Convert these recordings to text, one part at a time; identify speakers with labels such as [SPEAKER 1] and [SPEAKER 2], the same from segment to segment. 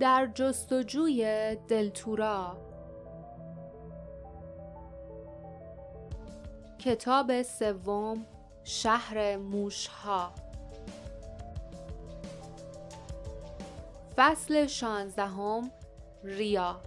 [SPEAKER 1] در جستجوی دلتورا. کتاب سوم شهر موشها. فصل شانزدهم ریا.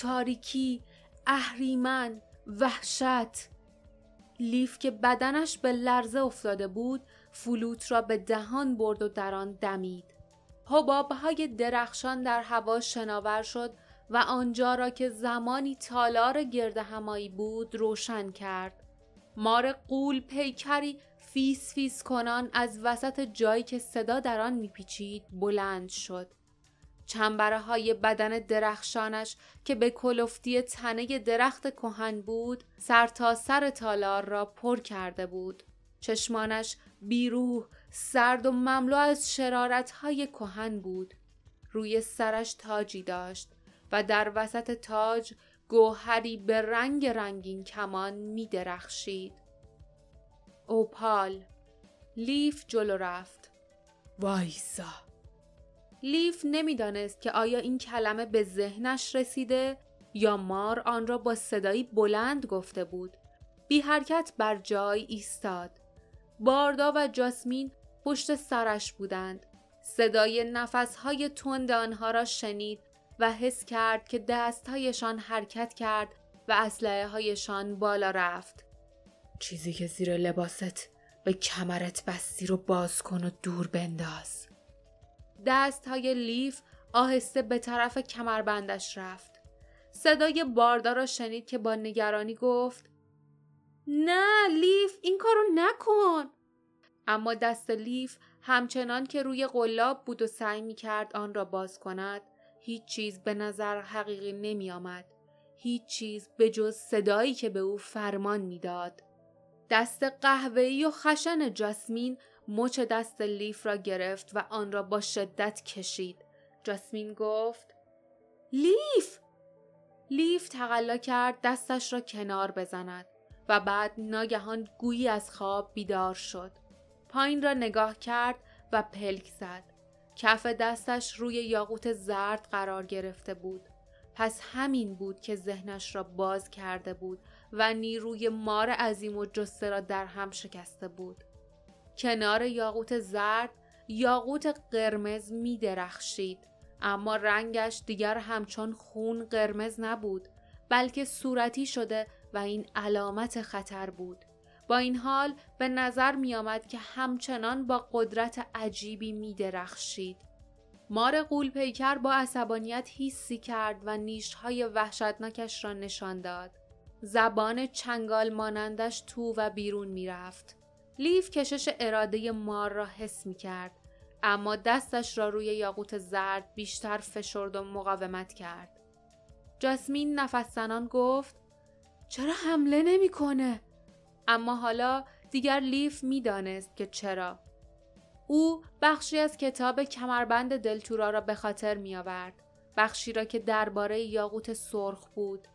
[SPEAKER 1] تاریکی اهریمن وحشت. لیف که بدنش به لرزه افتاده بود فلوت را به دهان برد و در آن دمید. های درخشان در هوا شناور شد و آنجا را که زمانی تالار گرد همایی بود روشن کرد. مار غول پیکری فیس فیس کنان از وسط جایی که صدا در آن میپیچید بلند شد. چنبره های بدن درخشانش که به کلفتی تنه درخت کهن بود سر تا سر تالار را پر کرده بود. چشمانش بیروح سرد و مملو از شرارت های کهن بود. روی سرش تاجی داشت و در وسط تاج گوهری به رنگ رنگین کمان می درخشید. اوپال لیف جلو رفت. وایسا. لیف نمی‌دانست که آیا این کلمه به ذهنش رسیده یا مار آن را با صدایی بلند گفته بود. بی حرکت بر جای ایستاد. باردا و جاسمین پشت سرش بودند. صدای نفسهای تند آنها را شنید و حس کرد که دستهایشان حرکت کرد و اسلحه هایشان بالا رفت. چیزی که زیر لباست به کمرت بستی رو باز کن و دور بنداز. دست های لیف آهسته به طرف کمربندش رفت صدای باردا را شنید که با نگرانی گفت نه لیف این کارو نکن اما دست لیف همچنان که روی قلاب بود و سعی می کرد آن را باز کند هیچ چیز به نظر حقیقی نمی آمد. هیچ چیز به جز صدایی که به او فرمان می‌داد. دست قهوه‌ای و خشن جاسمین مچ دست لیف را گرفت و آن را با شدت کشید. جاسمین گفت لیف لیف تقلا کرد دستش را کنار بزند و بعد ناگهان گویی از خواب بیدار شد. پایین را نگاه کرد و پلک زد. کف دستش روی یاقوت زرد قرار گرفته بود. پس همین بود که ذهنش را باز کرده بود و نیروی مار عظیم و جسته را در هم شکسته بود. کنار یاقوت زرد یاقوت قرمز می درخشید اما رنگش دیگر همچون خون قرمز نبود بلکه صورتی شده و این علامت خطر بود. با این حال به نظر می آمد که همچنان با قدرت عجیبی می درخشید. مار قول پیکر با عصبانیت حیثی کرد و نیشهای وحشتناکش را نشان داد. زبان چنگال مانندش تو و بیرون می رفت. لیف کشش اراده مار را حس می کرد. اما دستش را روی یاقوت زرد بیشتر فشرد و مقاومت کرد. جاسمین نفس گفت چرا حمله نمی‌کنه؟ اما حالا دیگر لیف می‌دانست که چرا. او بخشی از کتاب کمربند دلتورا را به خاطر می آورد. بخشی را که درباره یاقوت سرخ بود.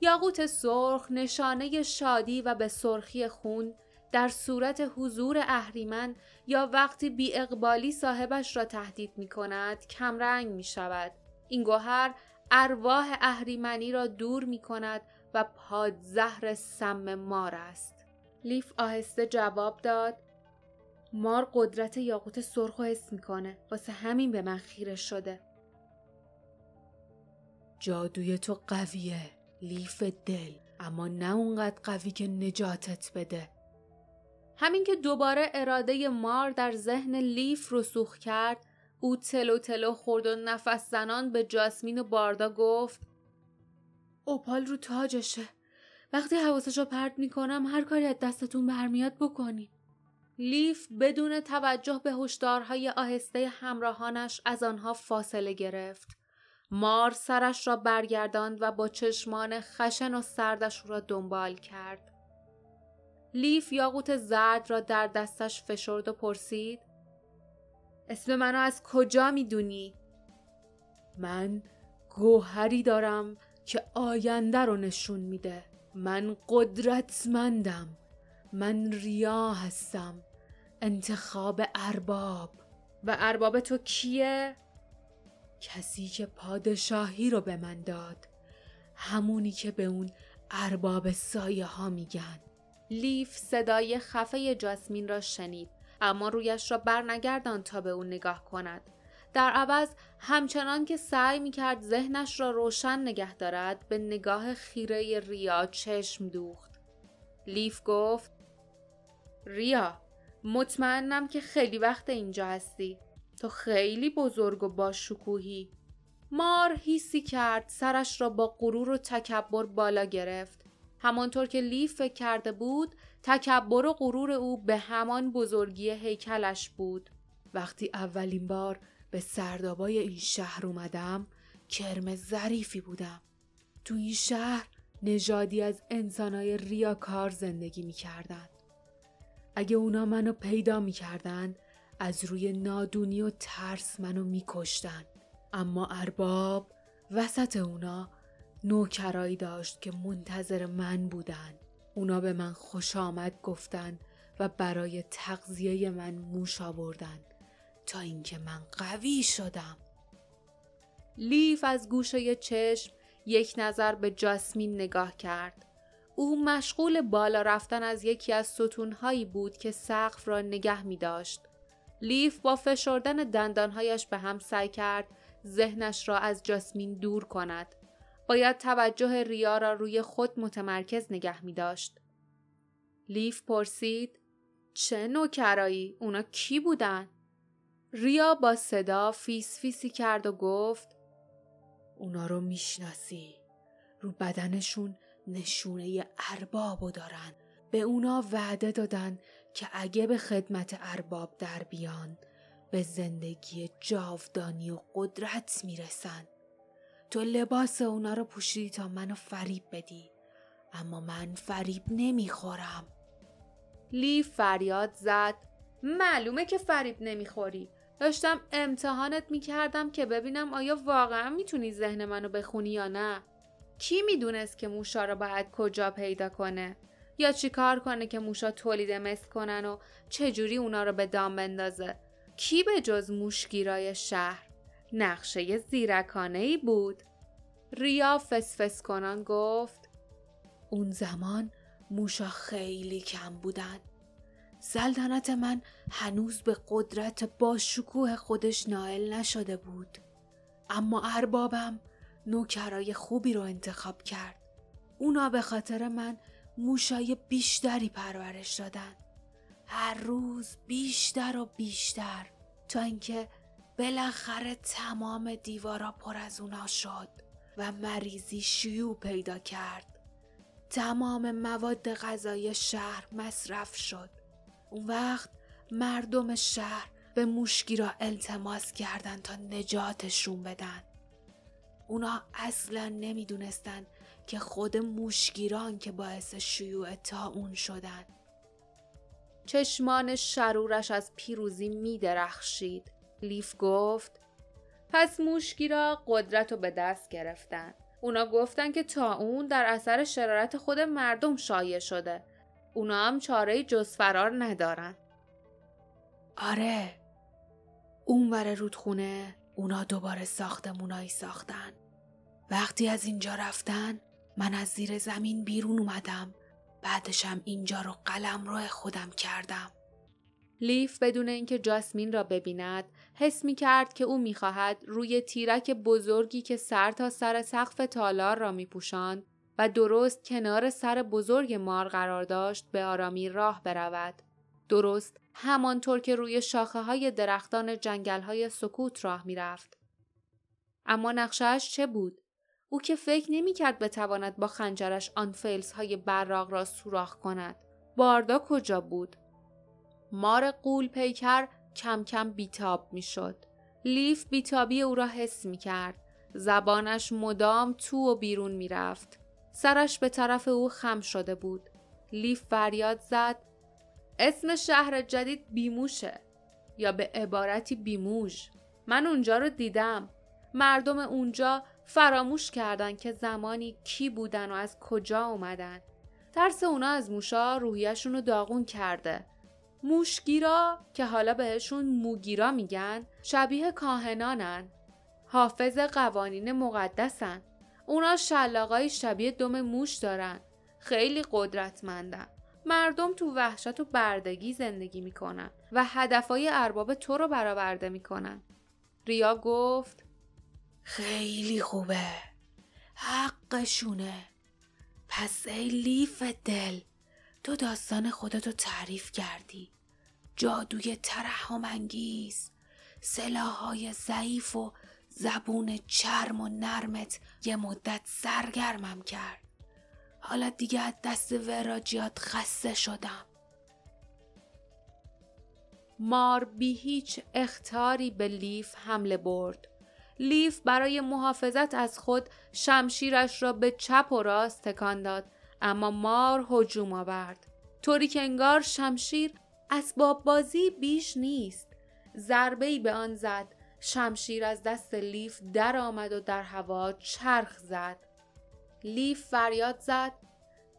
[SPEAKER 1] یاقوت سرخ نشانه شادی و به سرخی خون در صورت حضور اهریمن یا وقتی بی اقبالی صاحبش را تهدید می کند کمرنگ می شود. این گوهر ارواح اهریمنی را دور می کند و پادزهر سم مار است. لیف آهسته جواب داد مار قدرت یاقوت سرخ و حس می‌کنه واسه همین به من خیره شده جادوی تو قویه لیف دل اما نه اونقدر قوی که نجاتت بده همین که دوباره اراده مار در ذهن لیف رسوخ کرد او تلو تلو خورد و نفس زنان به جاسمین و باردا گفت اوپال رو تاجشه. وقتی حواسش رو پرت می‌کنم هر کاری از دستتون برمیاد بکنی لیف بدون توجه به هشدارهای آهسته همراهانش از آنها فاصله گرفت. مار سرش را برگرداند و با چشمان خشن و سردش را دنبال کرد. لیف یاقوت زرد را در دستش فشرد و پرسید. اسم منو از کجا می‌دونی؟ من گوهری دارم که آینده رو نشون میده. من قدرتمندم. من ریا هستم. انتخاب ارباب. و ارباب تو کیه؟ کسی که پادشاهی رو به من داد. همونی که به اون ارباب سایه ها میگن. لیف صدای خفه جاسمین را شنید اما رویش را برنگردان تا به او نگاه کند. در عوض همچنان که سعی می‌کرد ذهنش را روشن نگه دارد به نگاه خیره ریا چشم دوخت. لیف گفت ریا مطمئنم که خیلی وقت اینجا هستی. تو خیلی بزرگ و با شکوهی مار حیسی کرد سرش را با غرور و تکبر بالا گرفت. همانطور که لیف فکر کرده بود تکبر و غرور او به همان بزرگی هیکلش بود. وقتی اولین بار به سردابای این شهر اومدم کرم ظریفی بودم. تو این شهر نژادی از انسانای ریاکار زندگی می‌کردن اگه اونا منو پیدا می‌کردن از روی نادونی و ترس منو میکشتن. اما ارباب وسط اونا نوکرایی داشت که منتظر من بودن اونا به من خوش آمد گفتن و برای تغذیه من موش آوردن تا اینکه من قوی شدم لیف از گوشه چشم یک نظر به جاسمین نگاه کرد او مشغول بالا رفتن از یکی از ستونهایی بود که سقف را نگه می داشت. لیف با فشردن دندانهایش به هم سعی کرد ذهنش را از جاسمین دور کند. باید توجه ریا را روی خود متمرکز نگه می داشت. لیف پرسید چه نوکرایی؟ اونا کی بودن؟ ریا با صدا فیس فیسی کرد و گفت اونا رو می‌شناسی رو بدنشون نشونه اربابو دارن به اونا وعده دادن که اگه به خدمت ارباب در بیان به زندگی جاودانی و قدرت می‌رسن تو لباس اونا رو پوشیدی تا منو فریب بدی. اما من فریب نمی‌خورم. لی فریاد زد. معلومه که فریب نمی‌خوری. داشتم امتحانت می‌کردم که ببینم آیا واقعا می‌تونی ذهن منو بخونی یا نه. کی می‌دونست که موشا رو باید کجا پیدا کنه؟ یا چی کار کنه که موشا تولید مثل کنن و چجوری اونا رو به دام بندازه؟ کی به جز موشگیرای شهر؟ نقشه زیرکانه ای بود. ریا فسفس کنان گفت اون زمان موشا خیلی کم بودن. سلطنت من هنوز به قدرت با شکوه خودش نائل نشده بود. اما اربابم نوکرای خوبی رو انتخاب کرد. اونا به خاطر من موشای بیشتری پرورش دادن. هر روز بیشتر و بیشتر. تا اینکه بالاخره تمام دیوارا پر از اونا شد و مریضی شیوع پیدا کرد. تمام مواد غذایی شهر مصرف شد. اون وقت مردم شهر به موشگیرا التماس کردن تا نجاتشون بدن. اونا اصلا نمی‌دونستن که خود موشگیران که باعث شیوع اون شدن. چشمان شرورش از پیروزی می درخشید. لیف گفت پس موشگیرا قدرت رو به دست گرفتن. اونا گفتن که تا اون در اثر شرارت خود مردم شایع شده. اونا هم چاره جز فرار ندارن. آره اون ور رودخونه اونا دوباره ساختمونایی ساختن وقتی از اینجا رفتن من از زیر زمین بیرون اومدم بعدشم اینجا رو قلم روی خودم کردم لیف بدون اینکه جاسمین را ببیند حس می کرد که او می‌خواهد روی تیرک بزرگی که سر تا سر سقف تالار را می پوشند و درست کنار سر بزرگ مار قرار داشت به آرامی راه برود. درست همانطور که روی شاخه های درختان جنگل های سکوت راه می رفت. اما نقشهش چه بود؟ او که فکر نمی کرد بتواند با خنجرش آن فیلز های براغ را سوراخ کند. باردا کجا بود؟ مار قول پیکر کم کم بیتاب می شد. لیف بیتابی او را حس می کرد. زبانش مدام تو و بیرون می رفت. سرش به طرف او خم شده بود. لیف فریاد زد اسم شهر جدید بیموشه یا به عبارتی بیموش من اونجا رو دیدم مردم اونجا فراموش کردن که زمانی کی بودن و از کجا اومدن ترس اونا از موشا روحیشون رو داغون کرده موشگیرا که حالا بهشون موگیرا میگن شبیه کاهنانن. حافظ قوانین مقدسن. اونا شلاقای شبیه دم موش دارن. خیلی قدرتمندن. مردم تو وحشت و بردگی زندگی می‌کنن و هدفای ارباب تو رو برآورده می‌کنن. ریا گفت
[SPEAKER 2] خیلی خوبه. حقشونه. پس ای لیف دل. تو داستان خودتو تعریف کردی. جادوی ترحم انگیز سلاحهای ضعیف و زبون چرم و نرمت یه مدت سرگرمم کرد. حالا دیگه از دست وراجیات خسته شدم.
[SPEAKER 1] مار بی هیچ اختاری به لیف حمله برد. لیف برای محافظت از خود شمشیرش را به چپ و راست تکان داد. اما مار هجوم آورد. طوری که انگار شمشیر اسباب بازی بیش نیست. ضربه ای به آن زد. شمشیر از دست لیف در آمد و در هوا چرخ زد. لیف فریاد زد.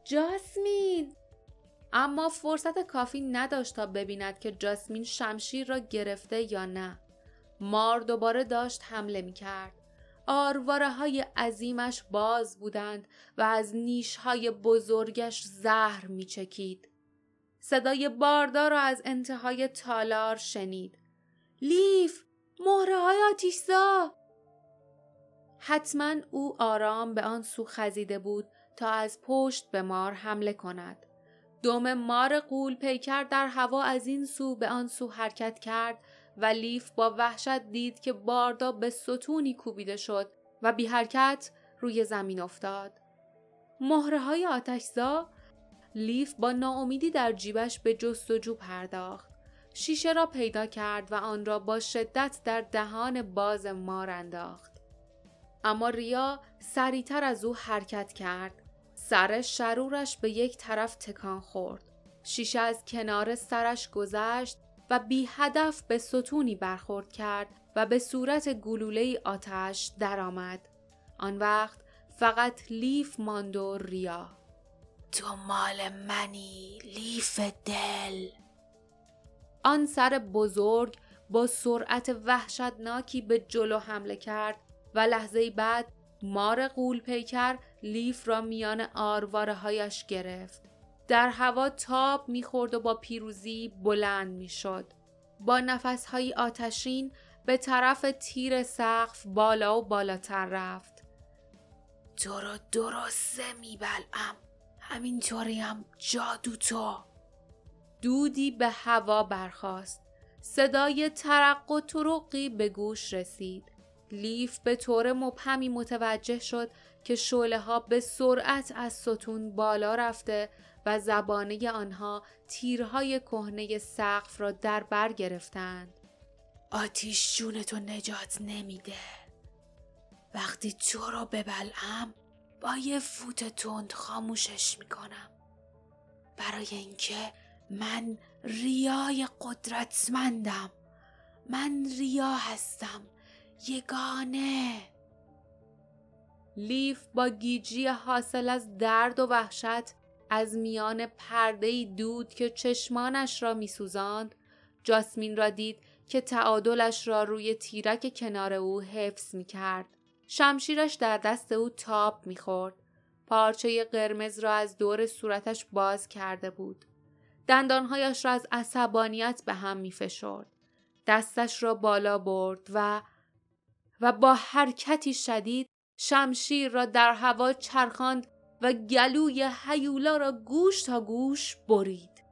[SPEAKER 1] جاسمین! اما فرصت کافی نداشت تا ببیند که جاسمین شمشیر را گرفته یا نه. مار دوباره داشت حمله می کرد. آرواره های عظیمش باز بودند و از نیش های بزرگش زهر می چکید. صدای باردار را از انتهای تالار شنید. لیف! مهره های آتیشزا! حتما او آرام به آن سو خزیده بود تا از پشت به مار حمله کند. دم مار قول پیکر در هوا از این سو به آن سو حرکت کرد و لیف با وحشت دید که باردا به ستونی کوبیده شد و بی حرکت روی زمین افتاد. مهره های آتشزا لیف با ناامیدی در جیبش به جستجو پرداخت. شیشه را پیدا کرد و آن را با شدت در دهان باز مار انداخت. اما ریا سریعتر از او حرکت کرد. سر شرورش به یک طرف تکان خورد. شیشه از کنار سرش گذشت و بی هدف به ستونی برخورد کرد و به صورت گلوله آتش درآمد. آن وقت فقط لیف ماند و ریا.
[SPEAKER 2] تو مال منی لیف دل.
[SPEAKER 1] آن سر بزرگ با سرعت وحشتناکی به جلو حمله کرد و لحظه بعد مار قول پیکر لیف را میان آرواره هایش گرفت. در هوا تاب می‌خورد و با پیروزی بلند می‌شد. با نفسهایی آتشین به طرف تیر سقف بالا و بالاتر رفت.
[SPEAKER 2] تو رو درسته میبلم. همینطوری هم جادو تو.
[SPEAKER 1] دودی به هوا برخاست. صدای ترق و ترقی به گوش رسید. لیف به طور مبهمی متوجه شد که شعله ها به سرعت از ستون بالا رفته و زبانه آنها تیرهای کهنه سقف را در بر گرفتند.
[SPEAKER 2] آتیش جونتو نجات نمیده. وقتی تو رو ببلم با یه فوت تند خاموشش می‌کنم. برای اینکه من ریای قدرتمندم. من ریا هستم. یگانه
[SPEAKER 1] لیف با گیجی حاصل از درد و وحشت از میان پرده دود که چشمانش را میسوزاند جاسمین را دید که تعادلش را روی تیرک کنار او حفظ می کرد. شمشیرش در دست او تاب می خورد. پارچه قرمز را از دور صورتش باز کرده بود. دندانهایش را از عصبانیت به هم می فشرد. دستش را بالا برد و و با حرکتی شدید شمشیر را در هوا چرخاند و گلوی هیولا را گوش تا گوش برید.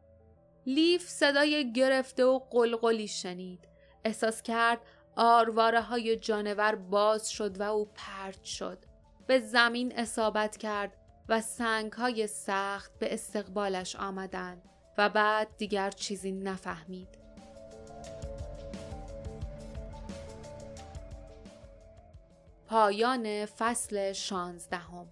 [SPEAKER 1] لیف صدای گرفته و قلقلی شنید. احساس کرد آرواره های جانور باز شد و او پرد شد. به زمین اصابت کرد و سنگ های سخت به استقبالش آمدند و بعد دیگر چیزی نفهمید. پایان فصل شانزدهم